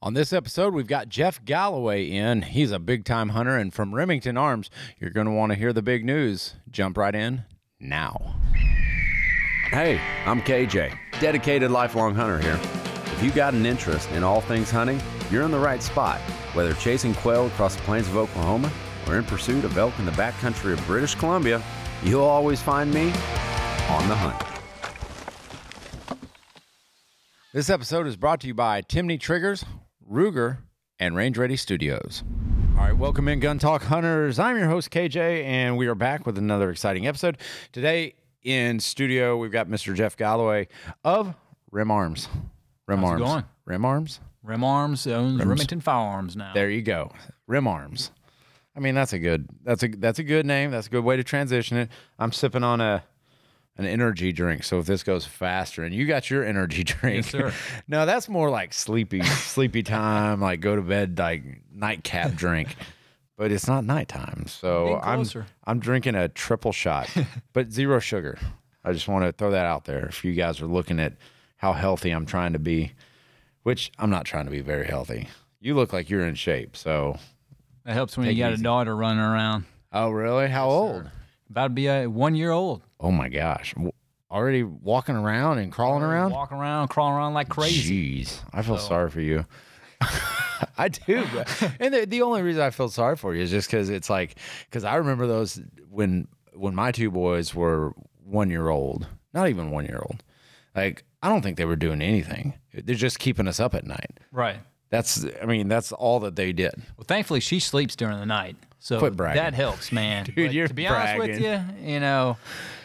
On this episode, we've got Jeff Galloway in. He's a big time hunter, and from Remington Arms, you're going to want to hear the big news. Jump right in now. Hey, I'm KJ, dedicated lifelong hunter here. If you've got an interest in all things hunting, you're in the right spot. Whether chasing quail across the plains of Oklahoma or in pursuit of elk in the backcountry of British Columbia, you'll always find me on the hunt. This episode is brought to you by Timney Triggers, Ruger, and Range Ready Studios. All right, welcome in, Gun Talk Hunters. I'm your host, KJ, and we are back with another exciting episode. Today in studio, we've got Mr. Jeff Galloway of Rem Arms. Rim How's it Arms. going? Rem Arms? Rem Arms owns Remington Firearms now. There you go. Rem Arms. I mean, that's a good that's a that's a good name. That's a good way to transition it. I'm sipping on a an energy drink. So if this goes faster and you got your energy drink. Yes, sir. no, that's more like sleepy sleepy time, like go to bed like nightcap drink. But it's not nighttime. So I'm. I'm drinking a triple shot, but zero sugar. I just want to throw that out there if you guys are looking at how healthy I'm trying to be, which I'm not trying to be very healthy. You look like you're in shape. So, that helps when you got easy. a daughter running around. oh really? How old? About to be a one year old. Oh my gosh. Already walking around and crawling around? Walking around, crawling around like crazy. Jeez, I feel sorry for you. I do, but- and the, the only reason I feel sorry for you is just because it's like because I remember those when when my two boys were one year old, not even one year old. Like I don't think they were doing anything. They're just keeping us up at night. Right. That's I mean that's all that they did. Well, thankfully, she sleeps during the night. So Quit bragging. that helps, man. Dude, you're to be honest with you, you know,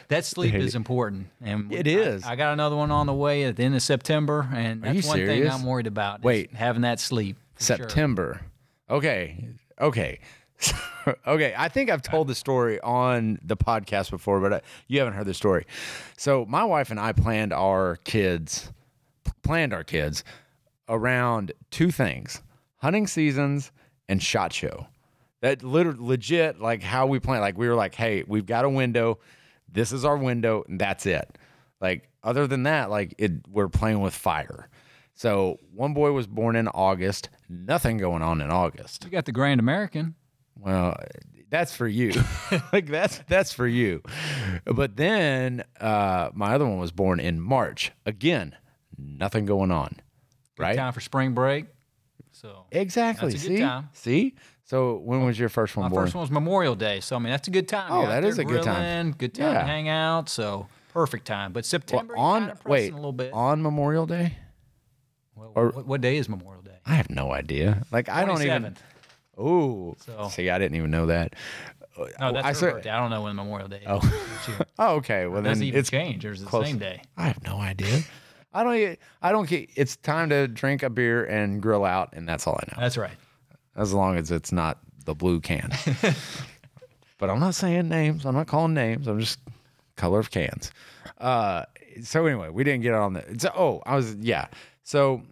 that sleep is important. And It I- is. I, got another one on the way at the end of September, and that's one thing? I'm worried about. is Wait. having that sleep. for sure. September. Okay. Okay. okay. I think I've told the story on the podcast before, but uh, you haven't heard the story. So my wife and I planned our kids, planned our kids around two things: hunting seasons and shot show. That literally legit like how we plan. Like we were like, hey, we've got a window. This is our window, and that's it. Like other than that, like it, we're playing with fire. So one boy was born in August. Nothing going on in August. You got the Grand American. Well, that's for you. like that's that's for you. But then uh, my other one was born in March. Again, nothing going on. Right? Time for spring break. So Exactly. See? time. See? So when was your first one My born? first one was Memorial Day, so I mean that's a good time. Oh, that is a good time. Good time Yeah. to hang out. So perfect time. But Well, September, on wait a little bit. on Memorial Day? Well, or- what, what day is Memorial Day? I have no idea. Like I don't even. 27th. Ooh. So- See, I didn't even know that. No, that's I her birthday. I don't know when Memorial Day is. Oh. Oh, okay. Well, It then doesn't even it's change. Or is it the same day? I have no idea. I don't. I don't. It's time to drink a beer and grill out, and that's all I know. That's right. As long as it's not the blue can. but I'm not saying names. I'm not calling names. I'm just color of cans. Uh, so anyway, we didn't get on the. So, oh, I was yeah. So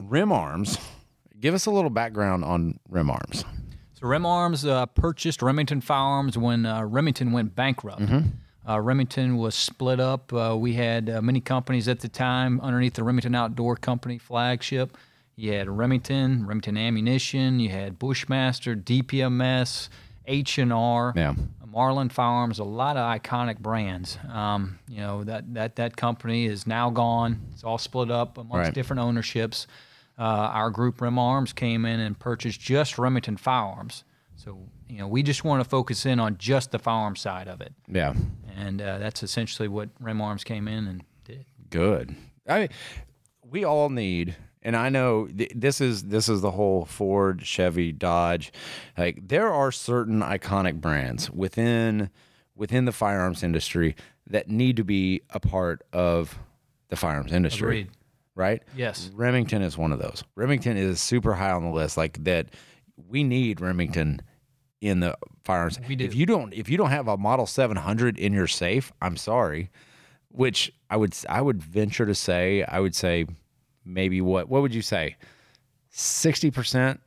Rem Arms. Give us a little background on Rem Arms. So Rem Arms uh, purchased Remington Firearms when uh, Remington went bankrupt. Mm-hmm. Uh, Remington was split up. Uh, we had uh, many companies at the time underneath the Remington Outdoor Company flagship. You had Remington, Remington Ammunition. You had Bushmaster, DPMS, H and R. Yeah. Marlin Firearms, a lot of iconic brands. Um, you know that that that company is now gone. It's all split up amongst Right. different ownerships. Uh, our group, Rem Arms, came in and purchased just Remington Firearms. So you know we just want to focus in on just the firearm side of it, Yeah. and uh, that's essentially what Rem Arms came in and did. good. I mean, we all need and I know th- this is this is the whole Ford, Chevy, Dodge. Like there are certain iconic brands within within the firearms industry that need to be a part of the firearms industry. Agreed. Right? Yes. Remington is one of those. Remington is super high on the list like that we need Remington in the firearms. We do. If you don't if you don't have a Model 700 in your safe, I'm sorry which I would I would venture to say I would say maybe what what would you say sixty percent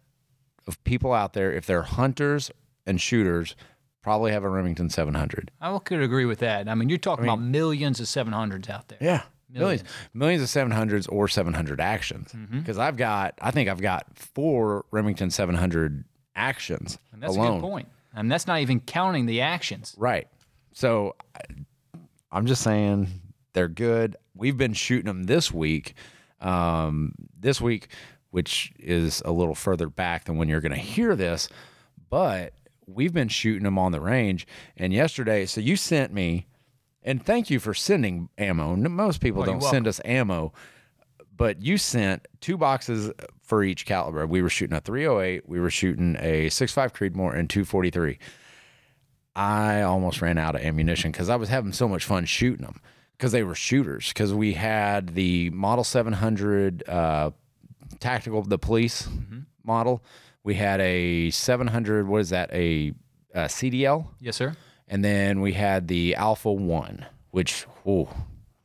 of people out there if they're hunters and shooters probably have a Remington 700. I could agree with that. I mean, you're talking about millions of 700s out there. Yeah, millions, millions of 700s or 700 actions. Mm-hmm. Because I've got, I think I've got four Remington 700 actions And that's alone. a good point. And that's not even counting the actions. Right. So I'm just saying they're good. We've been shooting them this week. Um, this week, which is a little further back than when you're going to hear this, but we've been shooting them on the range. And yesterday, so you sent me, and thank you for sending ammo. Most people Oh, don't send us ammo, but you sent two boxes for each caliber. We were shooting a 308, we were shooting a 6.5 Creedmoor, and 243. I almost ran out of ammunition because I was having so much fun shooting them because they were shooters. Because we had the Model 700 uh, tactical, the police model. We had a 700. What is that? A, a CDL, Yes, sir. and then we had the Alpha One, which ooh,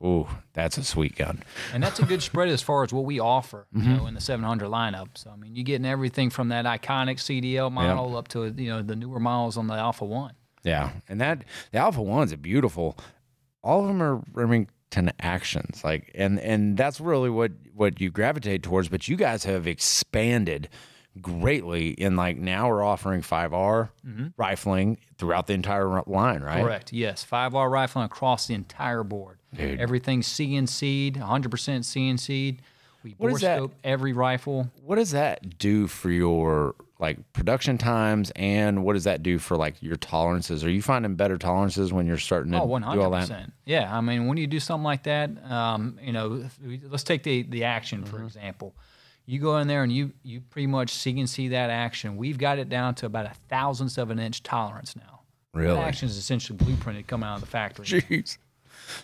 ooh, that's a sweet gun. And that's a good spread as far as what we offer, you Mm-hmm. know, in the 700 lineup. So I mean, you're getting everything from that iconic CDL model up to you know the newer models on the Alpha One. Yeah, and that the Alpha Ones a beautiful. All of them are Remington actions, like, and and that's really what what you gravitate towards. But you guys have expanded greatly in like now we're offering five R mm-hmm. rifling throughout the entire line, right? Correct. Yes, five R rifling across the entire board. Dude. Everything's CNC'd, 100% CNC'd. We What bore scope every rifle. What does that do for your like production times, and what does that do for like your tolerances? Are you finding better tolerances when you're starting to Oh, do all that? Yeah, I mean, when you do something like that, um, you know, let's take the the action Mm-hmm. for example. You go in there and you you pretty much CNC that action. We've got it down to about a thousandth of an inch tolerance now. Really? That action is essentially blueprinted coming out of the factory. Jeez.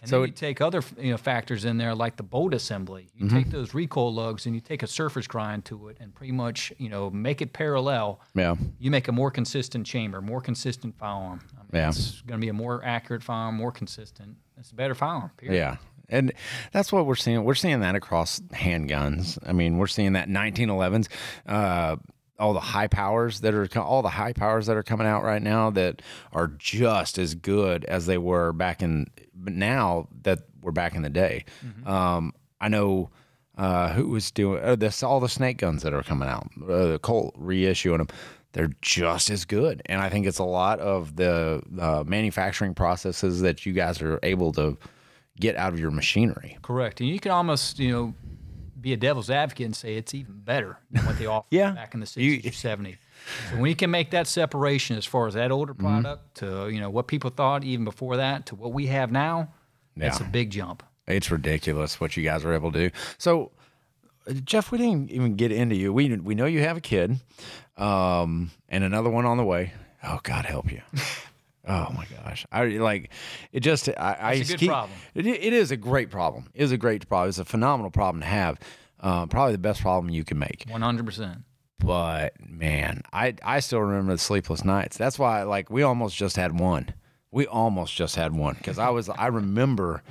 And So then you take other you know factors in there like the bolt assembly. You Mm-hmm. take those recoil lugs and you take a surface grind to it and pretty much you know make it parallel. Yeah. You make a more consistent chamber, more consistent firearm. I mean, Yeah. It's going to be a more accurate firearm, more consistent. It's a better firearm. Period. Yeah. And that's what we're seeing. We're seeing that across handguns. I mean, we're seeing that 1911s, uh, all the high powers that are all the high powers that are coming out right now that are just as good as they were back in but now that we're back in the day. Um, I know uh, who was doing uh, this all the snake guns that are coming out. Uh, the Colt reissuing them. They're just as good, and I think it's a lot of the uh, manufacturing processes that you guys are able to get out of your machinery. Correct. And you can almost, you know, be a devil's advocate and say it's even better than what they offered Yeah. back in the 60s You- or 70s. So when you can make that separation as far as that older Mm-hmm. product to, you know, what people thought even before that to what we have now, that's a big jump. It's ridiculous what you guys are able to do. So, uh, Jeff, we didn't even get into you. We we know you have a kid, um, and another one on the way. Oh, God help you. Oh my gosh! I like it. Just I, I It's a good keep- problem. It, it is a great problem. It is a great problem. It's a phenomenal problem to have. Uh, probably the best problem you can make. 100%. But man, I I still remember the sleepless nights. That's why like we almost just had one. We almost just had one because I was I remember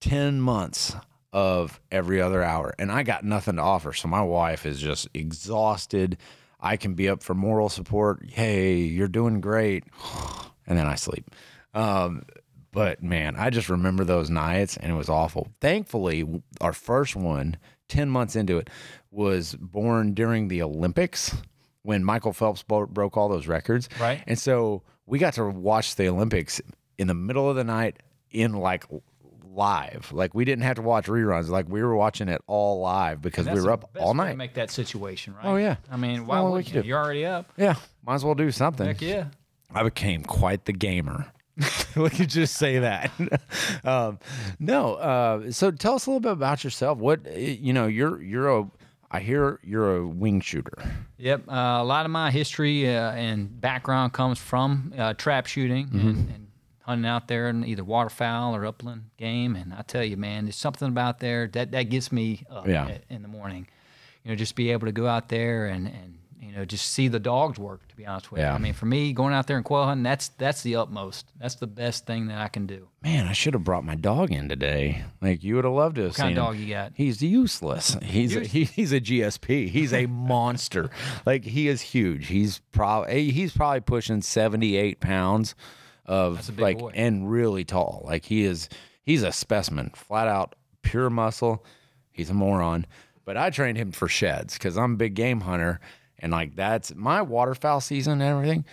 ten months of every other hour, and I got nothing to offer. So my wife is just exhausted. I can be up for moral support. Hey, you're doing great, and then I sleep. Um, but man, I just remember those nights, and it was awful. Thankfully, our first one, 10 months into it, was born during the Olympics when Michael Phelps bo- broke all those records. Right. And so we got to watch the Olympics in the middle of the night in like live. Like we didn't have to watch reruns. Like we were watching it all live because we were up all night. make that situation, right? Oh, yeah. I mean, why all we would you? do. You're already up. Yeah, might as well do something. Heck yeah. I became quite the gamer. we could just say that. um, no. Uh, so tell us a little bit about yourself. What you know? You're you're a. I hear you're a wing shooter. Yep. Uh, a lot of my history uh, and background comes from uh, trap shooting Mm-hmm. and, and hunting out there in either waterfowl or upland game. And I tell you, man, there's something about there that, that gets me up Yeah. i- in the morning. You know, just be able to go out there and, and you know, just see the dogs work, to be honest with Yeah. you. I mean, for me, going out there and quail hunting, that's, that's the utmost. That's the best thing that I can do. Man, I should have brought my dog in today. Like you would have loved to have What kind seen of him. dog you got? He's useless. He's a, he, he's a GSP. He's a monster. like he is huge. He's probably he's probably pushing seventy eight pounds of like boy. and really tall. Like he is he's a specimen, flat out pure muscle. He's a moron. But I trained him for sheds because I'm a big game hunter. And like that's my waterfowl season and everything.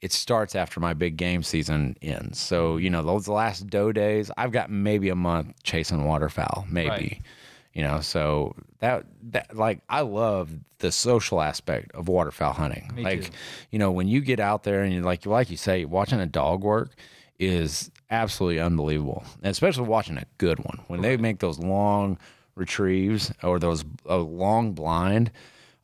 It starts after my big game season ends. So, you know, those last doe days, I've got maybe a month chasing waterfowl, maybe. Right. You know, so that that like I love the social aspect of waterfowl hunting. Me like, too. you know, when you get out there and you like like you say, watching a dog work is absolutely unbelievable. And especially watching a good one. When they make those long retrieves or those a long blind,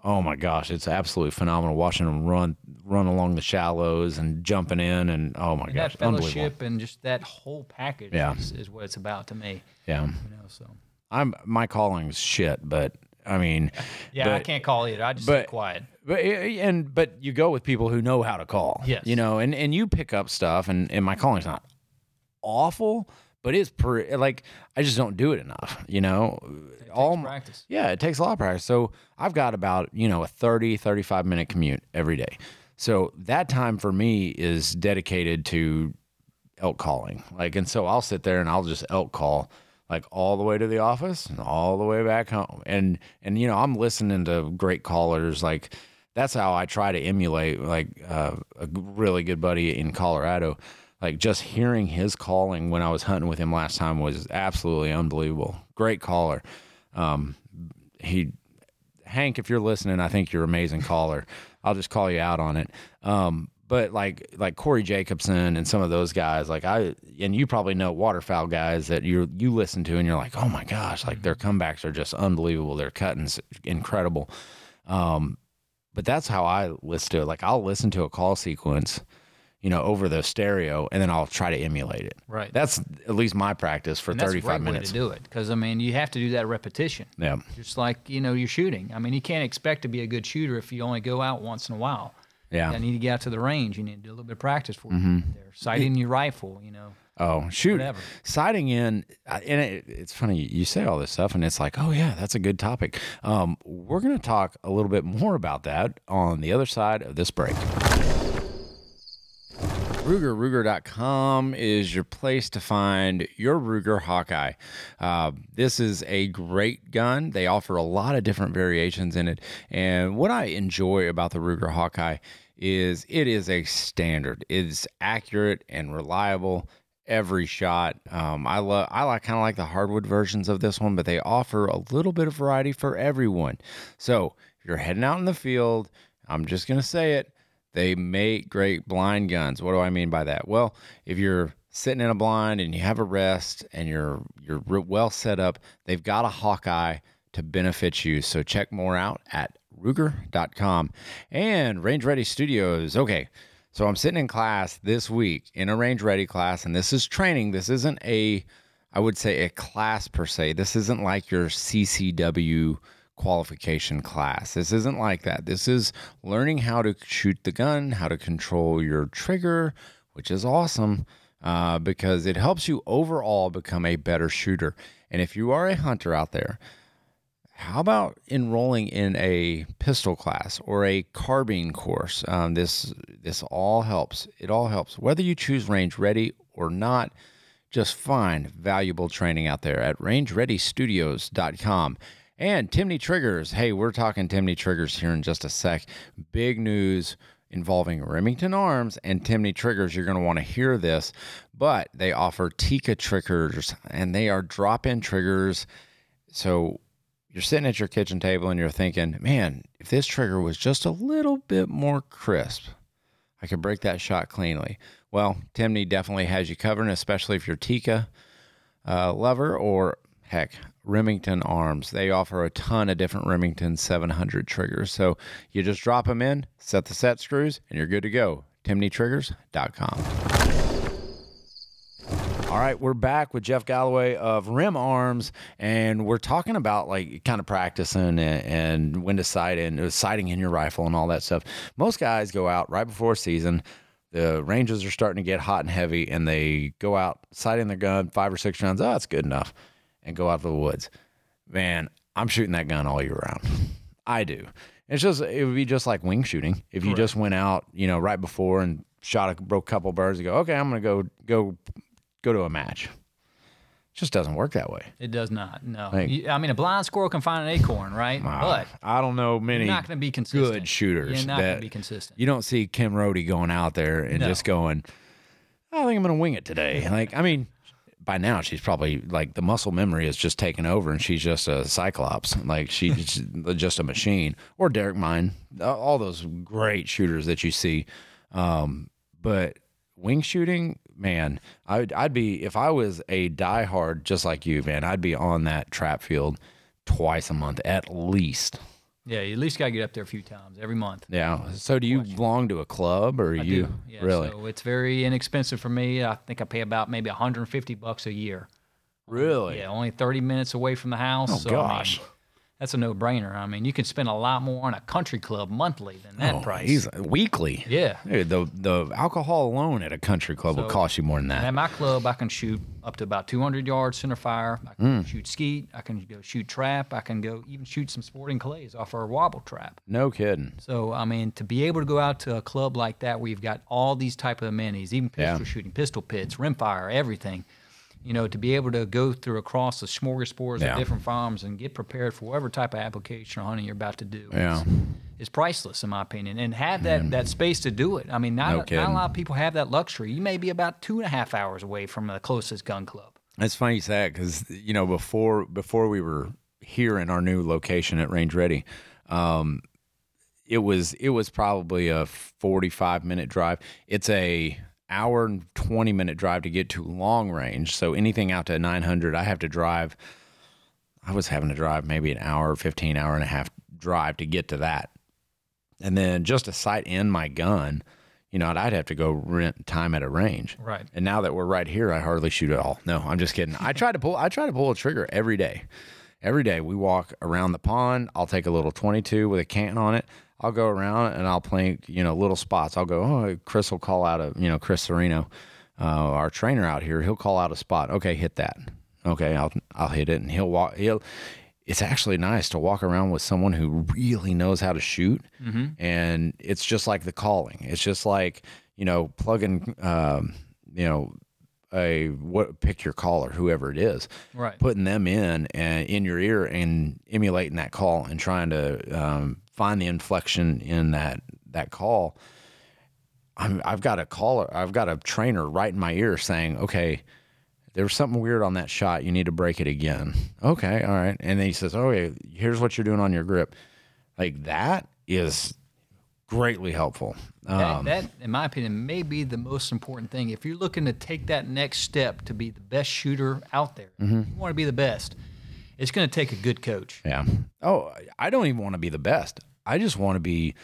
oh my gosh, it's absolutely phenomenal watching them run run along the shallows and jumping in and oh my And gosh, that unbelievable. fellowship and just that whole package Yeah. is, is what it's about to me. Yeah. You know, so I'm my calling's shit, but I mean, yeah, I can't call either. I just but- quiet. But eh, eh, and but you go with people who know how to call. Yes. You know, and and you pick up stuff, and and my calling's not awful, but it's per like I just don't do it enough. You know, all practice. Yeah, it takes a lot of practice. So I've got about you know a 30, 35 minute commute every day. So that time for me is dedicated to elk calling. Like, and so I'll sit there and I'll just elk call like all the way to the office and all the way back home. And, and, you know, I'm listening to great callers. Like, that's how I try to emulate like uh, a really good buddy in Colorado. Like, just hearing his calling when I was hunting with him last time was absolutely unbelievable. Great caller. Um, he, Hank, if you're listening, I think you're an amazing caller. I'll just call you out on it. Um, but like like Corey Jacobsen and some of those guys, like I and you probably know waterfowl guys that you you listen to and you're like, oh my gosh, like their comebacks are just unbelievable. Their cuttings incredible. Um, but that's how I listen to it. Like I'll listen to a call sequence, you know, over the stereo, and then I'll try to emulate it. Right. That's at least my practice for And that's a 35 great minutes. way to do it because I mean you have to do that repetition. Yeah. Just like you know you're shooting. I mean you can't expect to be a good shooter if you only go out once in a while. Yeah. You need to get out to the range. You need to do a little bit of practice for you. There, sighting your rifle. You know. Oh, shoot. Whatever. Sighting in, and it, it's funny, you say all this stuff, and it's like, oh, yeah, that's a good topic. Um, we're going to talk a little bit more about that on the other side of this break. Ruger, Ruger.com is your place to find your Ruger Hawkeye. Uh, this is a great gun. They offer a lot of different variations in it. And what I enjoy about the Ruger Hawkeye is it is a standard. It's accurate and reliable every shot. Um, I love I like kind of like the hardwood versions of this one, but they offer a little bit of variety for everyone. So if you're heading out in the field, I'm just gonna say it. They make great blind guns. What do I mean by that? Well, if you're sitting in a blind and you have a rest and you're you're well set up, they've got a Hawkeye to benefit you. So check more out at Ruger.com and Range Ready Studios. Okay, so I'm sitting in class this week in a Range Ready class, and this is training. This isn't a, I would say, a class per se. This isn't like your CCW qualification class. This isn't like that. This is learning how to shoot the gun, how to control your trigger, which is awesome uh, because it helps you overall become a better shooter. And if you are a hunter out there, how about enrolling in a pistol class or a carbine course? Um, this this all helps. It all helps. Whether you choose range ready or not, just find valuable training out there at rangereadystudios.com. And Timney Triggers. Hey, we're talking Timney Triggers here in just a sec. Big news involving Remington Arms and Timney Triggers. You're going to want to hear this, but they offer Tikka triggers and they are drop in triggers. So you're sitting at your kitchen table and you're thinking, man, if this trigger was just a little bit more crisp, I could break that shot cleanly. Well, Timney definitely has you covered, especially if you're Tikka uh, lover or heck, Remington Arms. They offer a ton of different Remington 700 triggers. So you just drop them in, set the set screws, and you're good to go. TimneyTriggers.com. All right, we're back with Jeff Galloway of Rem Arms, and we're talking about like kind of practicing and, and when to sight and uh, sighting in your rifle and all that stuff. Most guys go out right before season. The ranges are starting to get hot and heavy, and they go out sighting their gun five or six rounds. Oh, that's good enough, and go out to the woods. Man, I'm shooting that gun all year round. I do. It's just it would be just like wing shooting. If you just went out, you know, right before and shot a broke couple birds and go, okay, I'm gonna go go go to a match. just doesn't work that way. It does not. No. Like- You- I mean, a blind squirrel can find an acorn, right? but I don't know many you're not going to be consistent. good shooters You're not going to be consistent. you don't see Kim Rhode going out there and No. just going, I think I'm going to wing it today. Like, I mean, by now she's probably like the muscle memory is just taken over and she's just a cyclops. Like she's just a machine. Or Derek Mein, all those great shooters that you see. Um, but wing shooting, man, I'd, I'd be, if I was a diehard just like you, man, I'd be on that trap field twice a month at least. Yeah, you at least got to get up there a few times every month. Yeah. So do you belong to a club or I you do. Yeah, really? So it's very inexpensive for me. I think I pay about maybe 150 bucks a year. really? Yeah, only 30 minutes away from the house. Oh, so, I mean, gosh. That's a no-brainer. I mean, you can spend a lot more on a country club monthly than that Oh, price. He's weekly. Yeah. Dude, the the alcohol alone at a country club will cost you more than that. at my club, I can shoot up to about 200 yards center fire. I can Mm. shoot skeet. I can go shoot trap. I can go even shoot some sporting clays off our wobble trap. No kidding. So I mean, to be able to go out to a club like that, where you've got all these type of amenities, even pistol Yeah. shooting, pistol pits, rimfire, everything. You know, to be able to go through across the smorgasbord Yeah. of different farms and get prepared for whatever type of application or hunting you're about to do. Yeah. is, is priceless in my opinion, and have that that space to do it. I mean, not, No a, not a lot of people have that luxury. You may be about two and a half hours away from the closest gun club. It's funny you say that because you know before before we were here in our new location at Range Ready, um, it was it was probably a forty five minute drive. It's a hour and twenty minute drive to get to long range. So anything out to nine hundred, I have to drive. I was having to drive maybe an hour, fifteen hour and a half drive to get to that, and then just to sight in my gun. You know, I'd have to go rent time at a range. Right. And now that we're right here, I hardly shoot at all. No, I'm just kidding. I try to pull. I try to pull a trigger every day. Every day we walk around the pond. I'll take a little 22 with a can on it. I'll go around and I'll play, you know, little spots. I'll go. Oh, Chris will call out a, you know, Chris Sereno, uh, our trainer out here. He'll call out a spot. Okay, hit that. Okay, I'll I'll hit it, and he'll walk. He'll. It's actually nice to walk around with someone who really knows how to shoot, and it's just like the calling. It's just like you know plugging, um, you know, a what pick your caller, whoever it is, Right. putting them in and in your ear and emulating that call and trying to um, find the inflection in that that call. I'm, I've got a caller, I've got a trainer right in my ear saying, "Okay, there was something weird on that shot. You need to break it again." Okay, all right. And then he says, "Okay, here's what you're doing on your grip." Like that is greatly helpful. That, Um, that, in my opinion, may be the most important thing. If you're looking to take that next step to be the best shooter out there, Mm-hmm. you want to be the best. It's going to take a good coach. Yeah. Oh, I don't even want to be the best. I just want to be,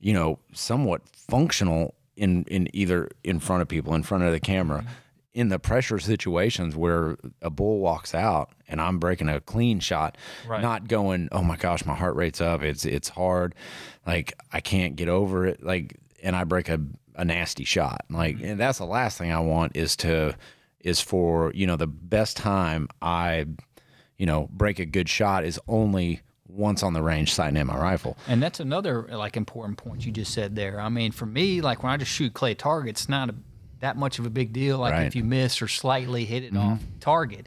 you know, somewhat functional in in either in front of people, in front of the camera, mm-hmm. in the pressure situations where a bull walks out and I'm breaking a clean shot, Right. not going, oh my gosh, my heart rate's up. It's it's hard, like I can't get over it, like, and I break a a nasty shot, like, mm-hmm. and that's the last thing I want is to is for you know the best time I you know, break a good shot is only once on the range sighting in my rifle. And that's another like important point you just said there. I mean, for me, like when I just shoot clay targets, not a, that much of a big deal. Like Right. Mm-hmm. if you miss or slightly hit it off target,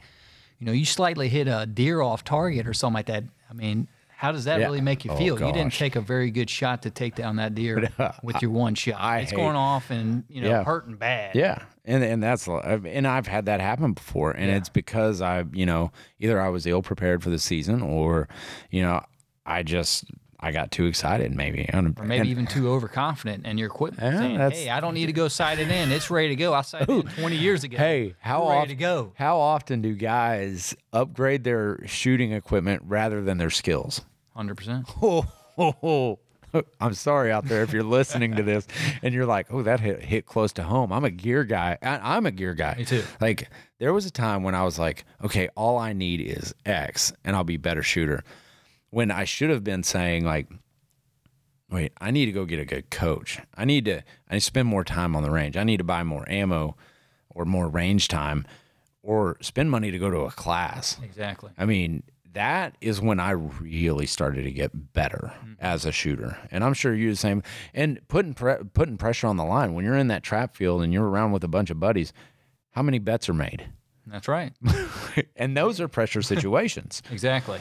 you know, you slightly hit a deer off target or something like that. I mean, how does that Yeah. really make you Oh, feel? You didn't take a very good shot to take down that deer with your one shot. I it's going off and you know Yeah. hurting bad. Yeah, and and that's and I've had that happen before, and Yeah. it's because I, you know, either I was ill prepared for the season, or, you know, I just I got too excited, maybe, and, Or maybe and- even too overconfident in your equipment, Yeah, saying, "Hey, I don't need to go sight it in; it's ready to go. I sighted it in 20 years ago. Hey, how We're ready often to go? How often do guys upgrade their shooting equipment rather than their skills? 100. percent oh, oh, oh. I'm sorry out there if you're listening to this and you're like, oh, that hit, hit close to home. I'm a gear guy. I, I'm a gear guy. Me too. Like, there was a time when I was like, okay, all I need is X and I'll be a better shooter. When I should have been saying, like, wait, I need to go get a good coach. I need to, I need to spend more time on the range. I need to buy more ammo or more range time or spend money to go to a class. Exactly. I mean, that is when I really started to get better as a shooter, and I'm sure you the same. And putting pre- putting pressure on the line when you're in that trap field and you're around with a bunch of buddies, how many bets are made? That's right. and those are pressure situations. Exactly.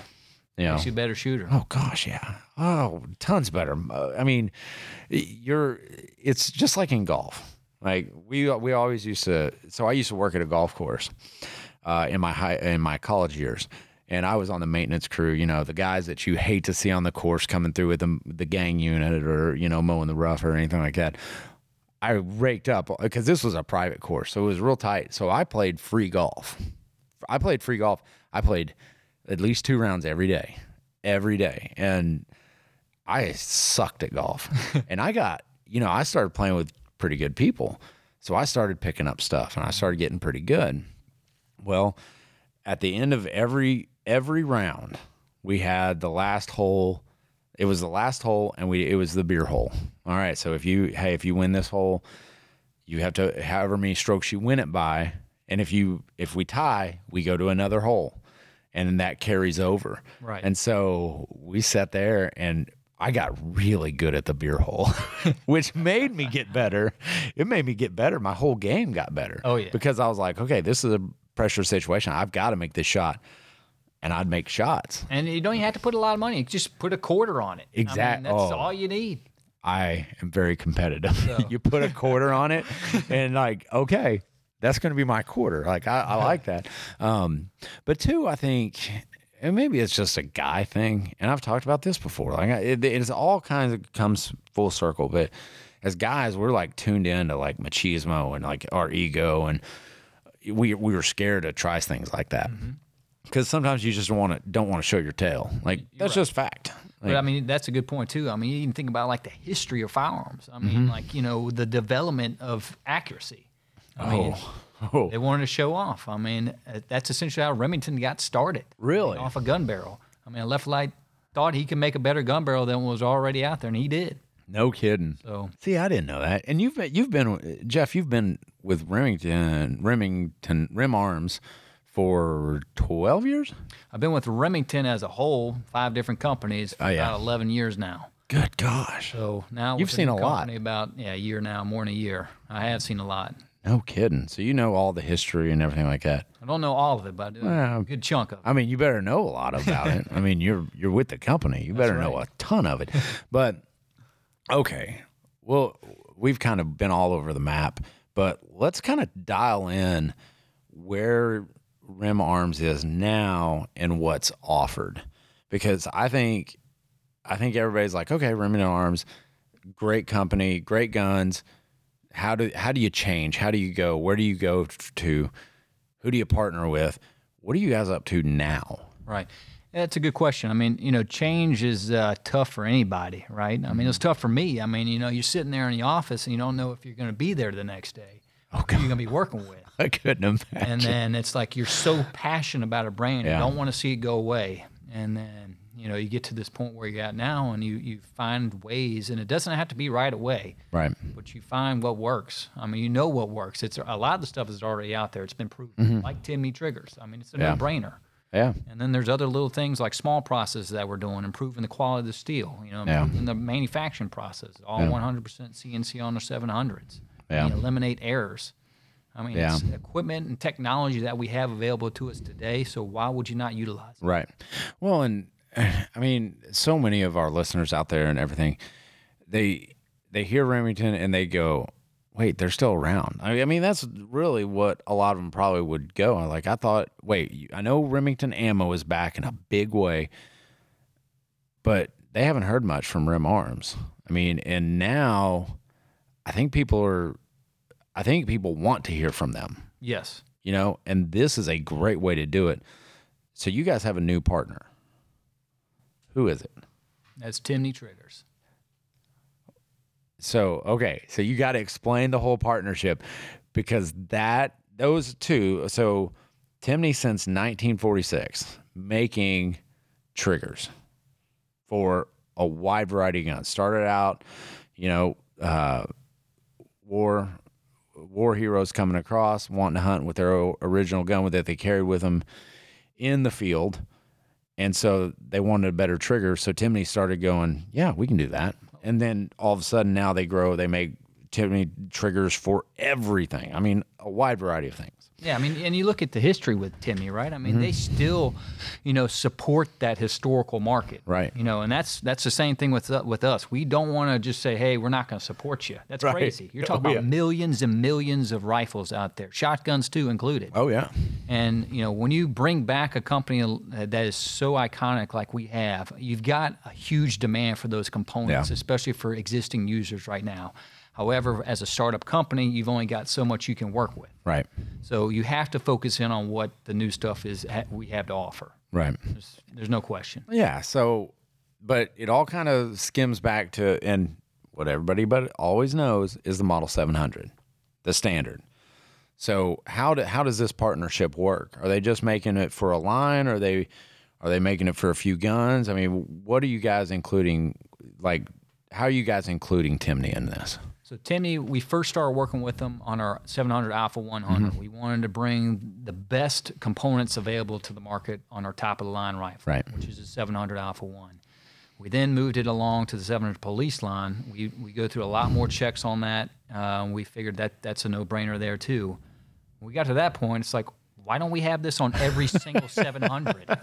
You know. Makes you a better shooter. Oh gosh, yeah. Oh, tons better. Uh, I mean, you're. It's just like in golf. Like we we always used to. So I used to work at a golf course uh, in my high in my college years, and I was on the maintenance crew. You know, the guys that you hate to see on the course coming through with the the gang unit or you know mowing the rough or anything like that. I raked up because this was a private course, so it was real tight. So I played free golf. I played free golf. I played at least two rounds every day, every day, and I sucked at golf. and I got, you know, I started playing with pretty good people, so I started picking up stuff, and I started getting pretty good. Well, at the end of every every round, we had the last hole. It was the last hole, and we it was the beer hole. All right, so if you hey if you win this hole, you have to however many strokes you win it by, and if you if we tie, we go to another hole, and then that carries over. Right. And so we sat there, and I got really good at the beer hole, which made me get better. It made me get better. My whole game got better. Oh, yeah. because I was like, okay, this is a pressure situation. I've got to make this shot, and I'd make shots. And you don't even have to put a lot of money. Just put a quarter on it. I mean, that's oh. all you need. I am very competitive. you put a quarter on it, and like, okay, that's going to be my quarter. Like, I, I like that. Um, but two, I think, and maybe it's just a guy thing. And I've talked about this before. Like, it, it's all kinds of comes full circle. But as guys, we're like tuned in to like machismo and like our ego, and we we were scared to try things like that. Because sometimes you just want to don't want to show your tail. Like that's just fact. But I mean, that's a good point too. I mean, you even think about like the history of firearms. I mean, like you know, the development of accuracy. I mean, Oh, they wanted to show off. I mean, uh, that's essentially how Remington got started. Really? off a gun barrel. I mean, Eliphalet thought he could make a better gun barrel than was already out there, and he did. no kidding. So See, I didn't know that. And you've been, you've been, Jeff, you've been with Remington, Remington, Rem Arms for 12 years? I've been with Remington as a whole, five different companies for Oh, yeah. about 11 years now. Good gosh. So now You've seen a lot. About yeah, a year now, more than a year. I have seen a lot. No kidding. So you know all the history and everything like that. I don't know all of it, but I do Well, a good chunk of it. I mean, you better know a lot about it. I mean, you're you're with the company. You better know a ton of it. But okay. Well, we've kind of been all over the map, but let's kind of dial in where Rem Arms is now and what's offered. Because I think I think everybody's like, okay, Rim and Arms, great company, great guns. How do how do you change? How do you go? Where do you go to? Who do you partner with? What are you guys up to now? Right. That's a good question. I mean, you know, change is uh, tough for anybody, right? I mean, it was tough for me. I mean, you know, you're sitting there in the office and you don't know if you're going to be there the next day. Oh, Who you're going to be working with. I couldn't imagine. And then it's like you're so passionate about a brand, Yeah. you don't want to see it go away. And then, you know, you get to this point where you're at now and you, you find ways, and it doesn't have to be right away, right. but you find what works. I mean, you know what works. It's a lot of the stuff is already out there. It's been proven, Mm-hmm. like Timney triggers. I mean, it's a Yeah. no-brainer. Yeah. And then there's other little things like small processes that we're doing, improving the quality of the steel, you know, Yeah. the manufacturing process, all 100% CNC on the 700s. Yeah. You eliminate errors. I mean, Yeah. it's equipment and technology that we have available to us today. So why would you not utilize it? Right. Well, and I mean, so many of our listeners out there and everything, they they hear Remington and they go, "Wait, they're still around." I mean, I mean, that's really what a lot of them probably would go. Like I thought, wait, I know Remington Ammo is back in a big way, but they haven't heard much from Rem Arms. I mean, and now I think people are I think people want to hear from them Yes. you know, and this is a great way to do it. So you guys have a new partner. Who is it? That's Timney triggers. So okay, so you got to explain the whole partnership because that those two. So Timney since 1946 making triggers for a wide variety of guns. Started out, you know, uh, war war heroes coming across wanting to hunt with their original gun that they carried with them in the field. And so they wanted a better trigger. So Timney started going, yeah, we can do that. And then all of a sudden now they grow, they make Timney triggers for everything. I mean, a wide variety of things. Yeah, I mean, and you look at the history with Timney, right? I mean, Mm-hmm. they still, you know, support that historical market, Right. You know, and that's that's the same thing with uh, with us. We don't want to just say, "Hey, we're not going to support you." That's Right. crazy. You're talking Oh, about yeah. millions and millions of rifles out there, shotguns too included. Oh yeah, And you know, when you bring back a company that is so iconic like we have, you've got a huge demand for those components, Yeah. especially for existing users right now. However, as a startup company, you've only got so much you can work with. right, So you have to focus in on what the new stuff is ha- we have to offer. right. There's, there's no question. Yeah. So, but it all kind of skims back to, and what everybody but always knows is the Model 700, the standard. So how do, how does this partnership work? Are they just making it for a line? Or are they are they making it for a few guns? I mean, what are you guys including? Like, how are you guys including Timney in this? So Timney, we first started working with them on our 700 Alpha 100. Mm-hmm. We wanted to bring the best components available to the market on our top of the line rifle, Right. which is a 700 Alpha 1. We then moved it along to the 700 police line. We, we go through a lot more checks on that. Uh, we figured that that's a no brainer there too. When we got to that point, it's like, why don't we have this on every single 700?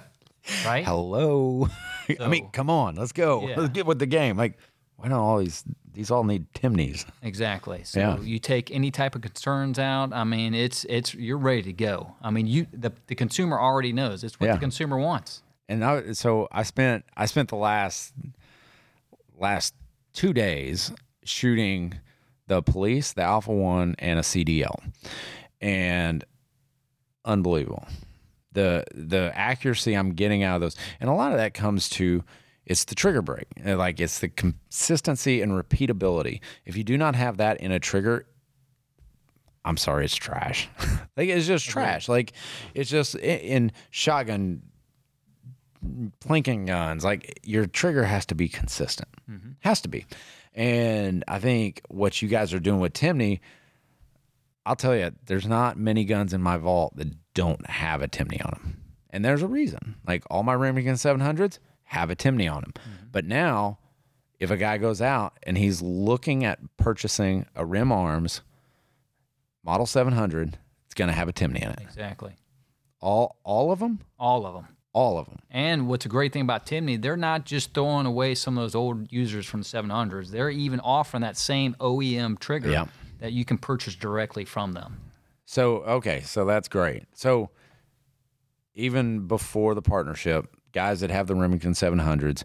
Right? Hello. I mean, come on, let's go. Yeah. Let's get with the game. Like, why don't all these these all need Timneys? Exactly. So Yeah. you take any type of concerns out. I mean, it's it's you're ready to go. I mean, you the, the consumer already knows. It's what Yeah. the consumer wants. and I, so I spent I spent the last last two days shooting the police, the Alpha One, and a CDL, and unbelievable the the accuracy I'm getting out of those, and a lot of that comes to it's the trigger break, Uh, like it's the consistency and repeatability. If you do not have that in a trigger, I'm sorry, it's trash. like it's just trash. Like it's just in, in shotgun plinking guns, like your trigger has to be consistent. Has to be. And I think what you guys are doing with Timney, I'll tell you, there's not many guns in my vault that don't have a Timney on them. And there's a reason. Like all my Remington 700s have a Timney on them. Mm-hmm. But now, if a guy goes out and he's looking at purchasing a Rem Arms Model 700, it's going to have a Timney in it. Exactly. All all of them? All of them. All of them. And what's a great thing about Timney, they're not just throwing away some of those old users from the 700s. They're even offering that same OEM trigger Yeah. that you can purchase directly from them. So okay, so that's great. So even before the partnership, guys that have the Remington 700s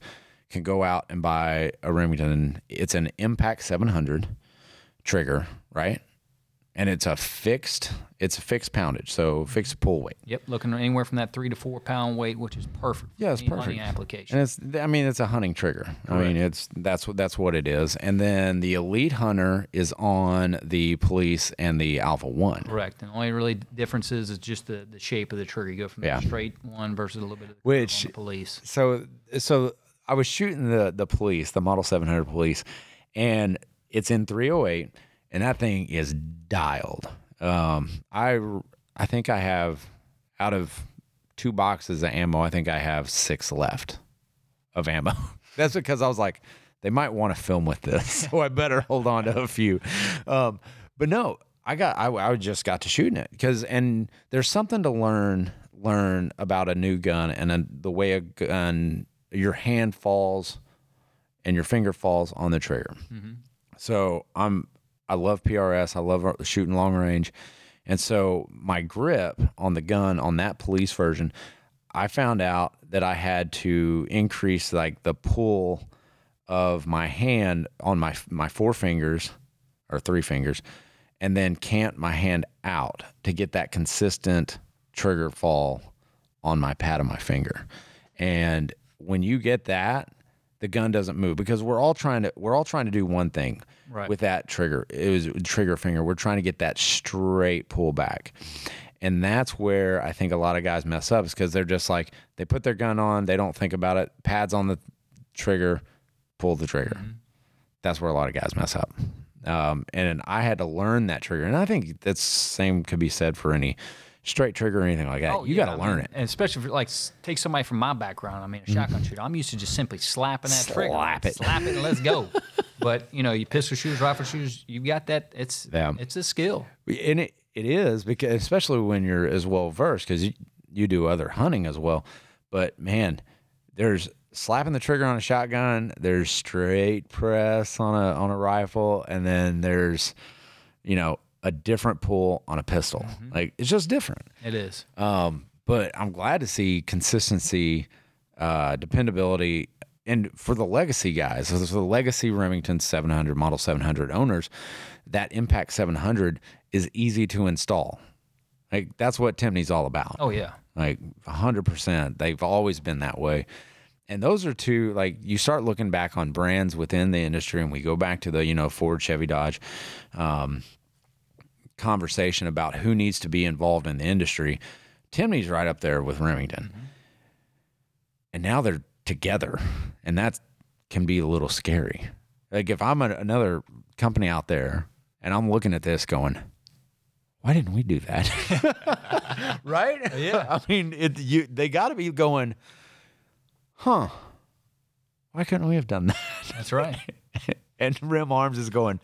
can go out and buy a Remington. It's an Impact 700 trigger, right? And it's a fixed, it's a fixed poundage, so fixed pull weight. Yep, looking anywhere from that three to four pound weight, which is perfect. Yeah, it's perfect. application. And it's, I mean, it's a hunting trigger. I mean, it's that's what that's what it is. And then the Elite Hunter is on the Police and the Alpha One. Correct. And the only really difference is, is just the, the shape of the trigger. You go from Yeah. the straight one versus a little bit of the Which- the police. so so I was shooting the the police, the Model 700 police, and it's in 308, and that thing is dialed. Um, I I think I have out of two boxes of ammo, I think I have six left of ammo. That's because I was like, they might want to film with this, so I better hold on to a few. Um, but no, I got I, I just got to shooting it because and there's something to learn learn about a new gun and a, the way a gun your hand falls and your finger falls on the trigger. So I'm I love PRS. I love uh, shooting long range. And so my grip on the gun on that police version, I found out that I had to increase like the pull of my hand on my my four fingers or three fingers and then cant my hand out to get that consistent trigger fall on my pad of my finger. And when you get that, the gun doesn't move because we're all trying to we're all trying to do one thing Right. with that trigger. It was trigger finger. We're trying to get that straight pull back. And that's where I think a lot of guys mess up is because they're just like they put their gun on, they don't think about it, pads on the trigger, pull the trigger. That's where a lot of guys mess up. Um, and I had to learn that trigger. And I think that's same could be said for any straight trigger or anything like that. Oh, you yeah, got to learn mean, it. And especially for like take somebody from my background. I mean, a shotgun shooter. I'm used to just simply slapping that trigger. Slap it. Slap it and let's go. but you know, you pistol shooters, rifle shooters, you got that. It's Yeah. it's a skill. and it, it is because especially when you're as well versed because you, you do other hunting as well but man there's slapping the trigger on a shotgun there's straight press on a on a rifle and then there's you know a different pull on a pistol like it's just different It is. um, but I'm glad to see consistency, uh, dependability, and for the legacy guys, so for the legacy Remington 700 Model 700 owners, that Impact 700 is easy to install. Like that's what Timney's all about. Oh yeah. Like 100%. They've always been that way. And those are two, like, you start looking back on brands within the industry, and we go back to the, you know, Ford, Chevy, Dodge um, conversation about who needs to be involved in the industry. Timney's right up there with Remington. Mm-hmm. And now they're together, and that can be a little scary. Like, if I'm a, another company out there and I'm looking at this going, why didn't we do that? right? Yeah. I mean, it, you, they got to be going, huh? Why couldn't we have done that? That's right. and Rem Arms is going,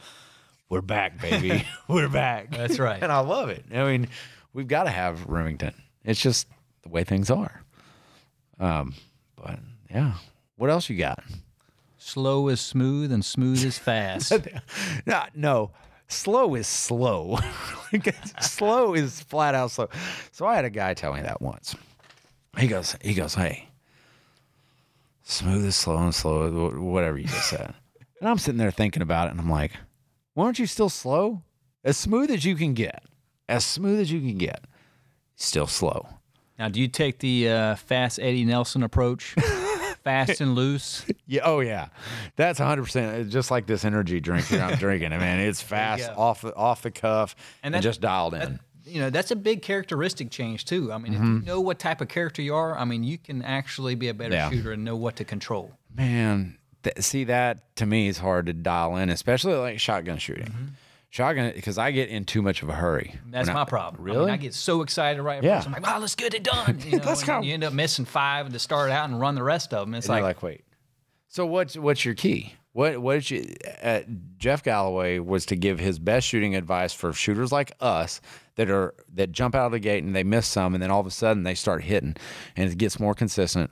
we're back, baby. we're back. That's right. And I love it. I mean, we've got to have Remington. It's just the way things are. Um, but yeah. What else you got? Slow is smooth and smooth is fast. no, no. Slow is slow. slow is flat out slow. So I had a guy tell me that once. He goes, he goes, hey, smooth is slow and slow, wh- whatever you just said. and I'm sitting there thinking about it, and I'm like, why aren't you still slow? As smooth as you can get, as smooth as you can get, still slow. now, do you take the uh, fast Eddie Nelson approach? fast and loose. Yeah. Oh, yeah. That's 100. percent Just like this energy drink that I'm drinking. I mean, it's fast, off the off the cuff, and, that- just dialed in. that- you know that's a big characteristic change too. I mean, if you know what type of character you are, I mean, you can actually be a better Yeah. shooter and know what to control. Man, th- see that to me is hard to dial in, especially like shotgun shooting. Shotgun because I get in too much of a hurry. That's I- my problem. I, mean, Really? I get so excited right Yeah. first. I'm like, wow, let's get it done. You know, Let's and go. You end up missing five to start out and run the rest of them. It's And like, like, wait. So what's what's your key? What what did you? Uh, Jeff Galloway was to give his best shooting advice for shooters like us that are that jump out of the gate and they miss some, and then all of a sudden they start hitting, and it gets more consistent.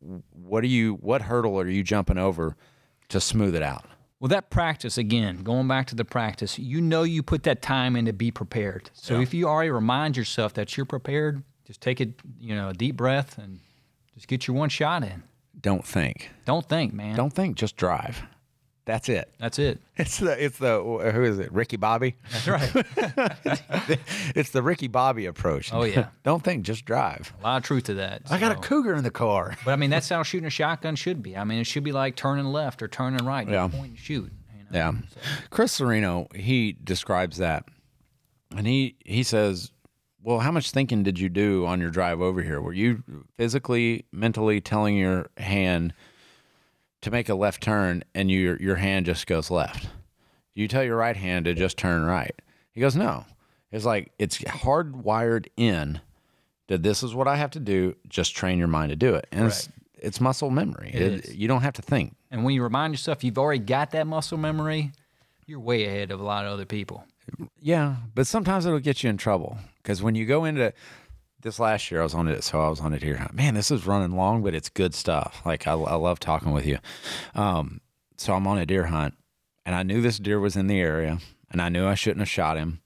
What are you? What hurdle are you jumping over to smooth it out? Well, that practice again, going back to the practice, you know you put that time in to be prepared. So if you already remind yourself that you're prepared, just take it, you know, a deep breath and just get your one shot in. Don't think. Don't think, man. Don't think. Just drive. That's it. That's it. It's the it's the who is it? Ricky Bobby. That's right. it's the Ricky Bobby approach. Oh, yeah. Don't think. Just drive. a lot of truth to that. I got a cougar in the car. But I mean, that's how shooting a shotgun should be. I mean, it should be like turning left or turning right. Yeah. Point and shoot. You know? Yeah. Chris Sereno, he describes that. And he he says, "Well, how much thinking did you do on your drive over here? Were you physically, mentally telling your hand to make a left turn and your your hand just goes left? You tell your right hand to just turn right." He goes, "No. It's like it's hardwired in that this is what I have to do, just train your mind to do it." And it's it's muscle memory. It. You don't have to think. And when you remind yourself you've already got that muscle memory, you're way ahead of a lot of other people. Yeah, but sometimes it'll get you in trouble because when you go into this last year, I was on it, so I was on it here. Man, this is running long, but it's good stuff. Like I, I love talking with you. Um, so I'm on a deer hunt, and I knew this deer was in the area, and I knew I shouldn't have shot him.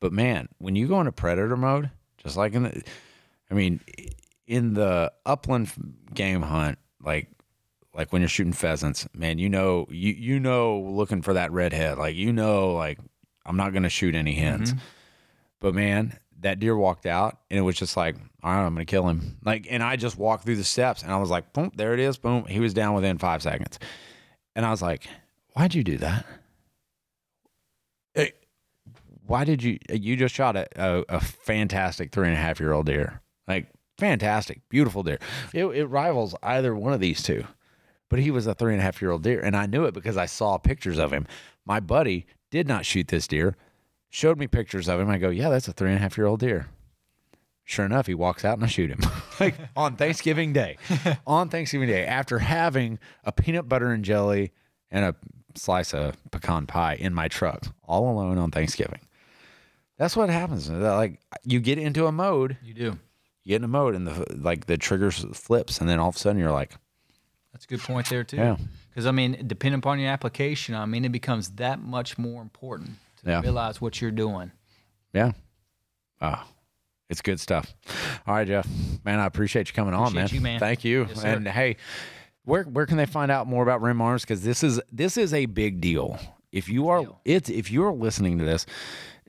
But man, when you go into predator mode, just like in the, I mean, in the upland game hunt, like like when you're shooting pheasants, man, you know, you you know, looking for that redhead, like you know, like I'm not gonna shoot any hens. But man, that deer walked out, and it was just like, all right, I'm gonna kill him. Like, and I just walked through the steps, and I was like, boom, there it is, boom. He was down within five seconds, and I was like, why'd you do that? Hey, why did you? You just shot a, a, a fantastic three and a half year old deer, like fantastic, beautiful deer. It, it rivals either one of these two but he was a three and a half year old deer. And I knew it because I saw pictures of him. My buddy did not shoot this deer, showed me pictures of him. I go, yeah, that's a three and a half year old deer. Sure enough, he walks out and I shoot him like on Thanksgiving Day. on Thanksgiving Day, after having a peanut butter and jelly and a slice of pecan pie in my truck all alone on Thanksgiving. That's what happens. Like you get into a mode, You do. you get in a mode, and the like the trigger flips, and then all of a sudden you're like, That's a good point there too. Yeah. Because I mean, depending upon your application, I mean, it becomes that much more important Yeah. realize what you're doing. yeah, oh, it's good stuff. All right, Jeff, man, I appreciate you coming on, man. Appreciate you, man. Thank you. Yes, and hey, where where can they find out more about Rem Arms? Because this is this is a big deal. If you are Deal. it's if you are listening to this,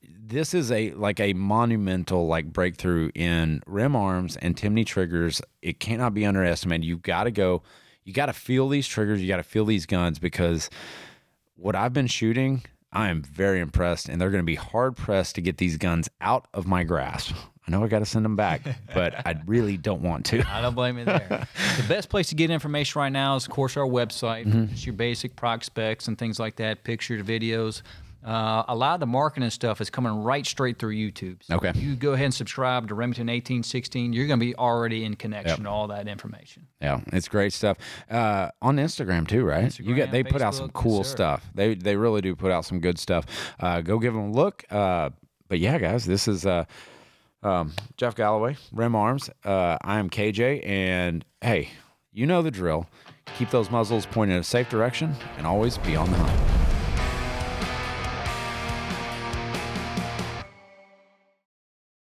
this is a like a monumental like breakthrough in Rem Arms and Timney triggers. It cannot be underestimated. You've got to go. You got to feel these triggers. You got to feel these guns because what I've been shooting, I am very impressed, and they're going to be hard pressed to get these guns out of my grasp. I know I got to send them back, but I really don't want to. I don't blame you there. the best place to get information right now is, of course, our website. Mm-hmm. It's your basic proc specs and things like that, pictures, videos. Uh, a lot of the marketing stuff is coming right straight through YouTube. So Okay. if you go ahead and subscribe to Remington 1816, you're going to be already in connection to all that information. Yeah, it's great stuff. Uh, on Instagram too, right? you got Instagram, they put out some cool sir. stuff. They they really do put out some good stuff. Uh, go give them a look. Uh, but yeah, guys, this is uh, um, Jeff Galloway, Rem Arms. Uh, I am KJ, and hey, you know the drill. Keep those muzzles pointed in a safe direction, and always be on the hunt.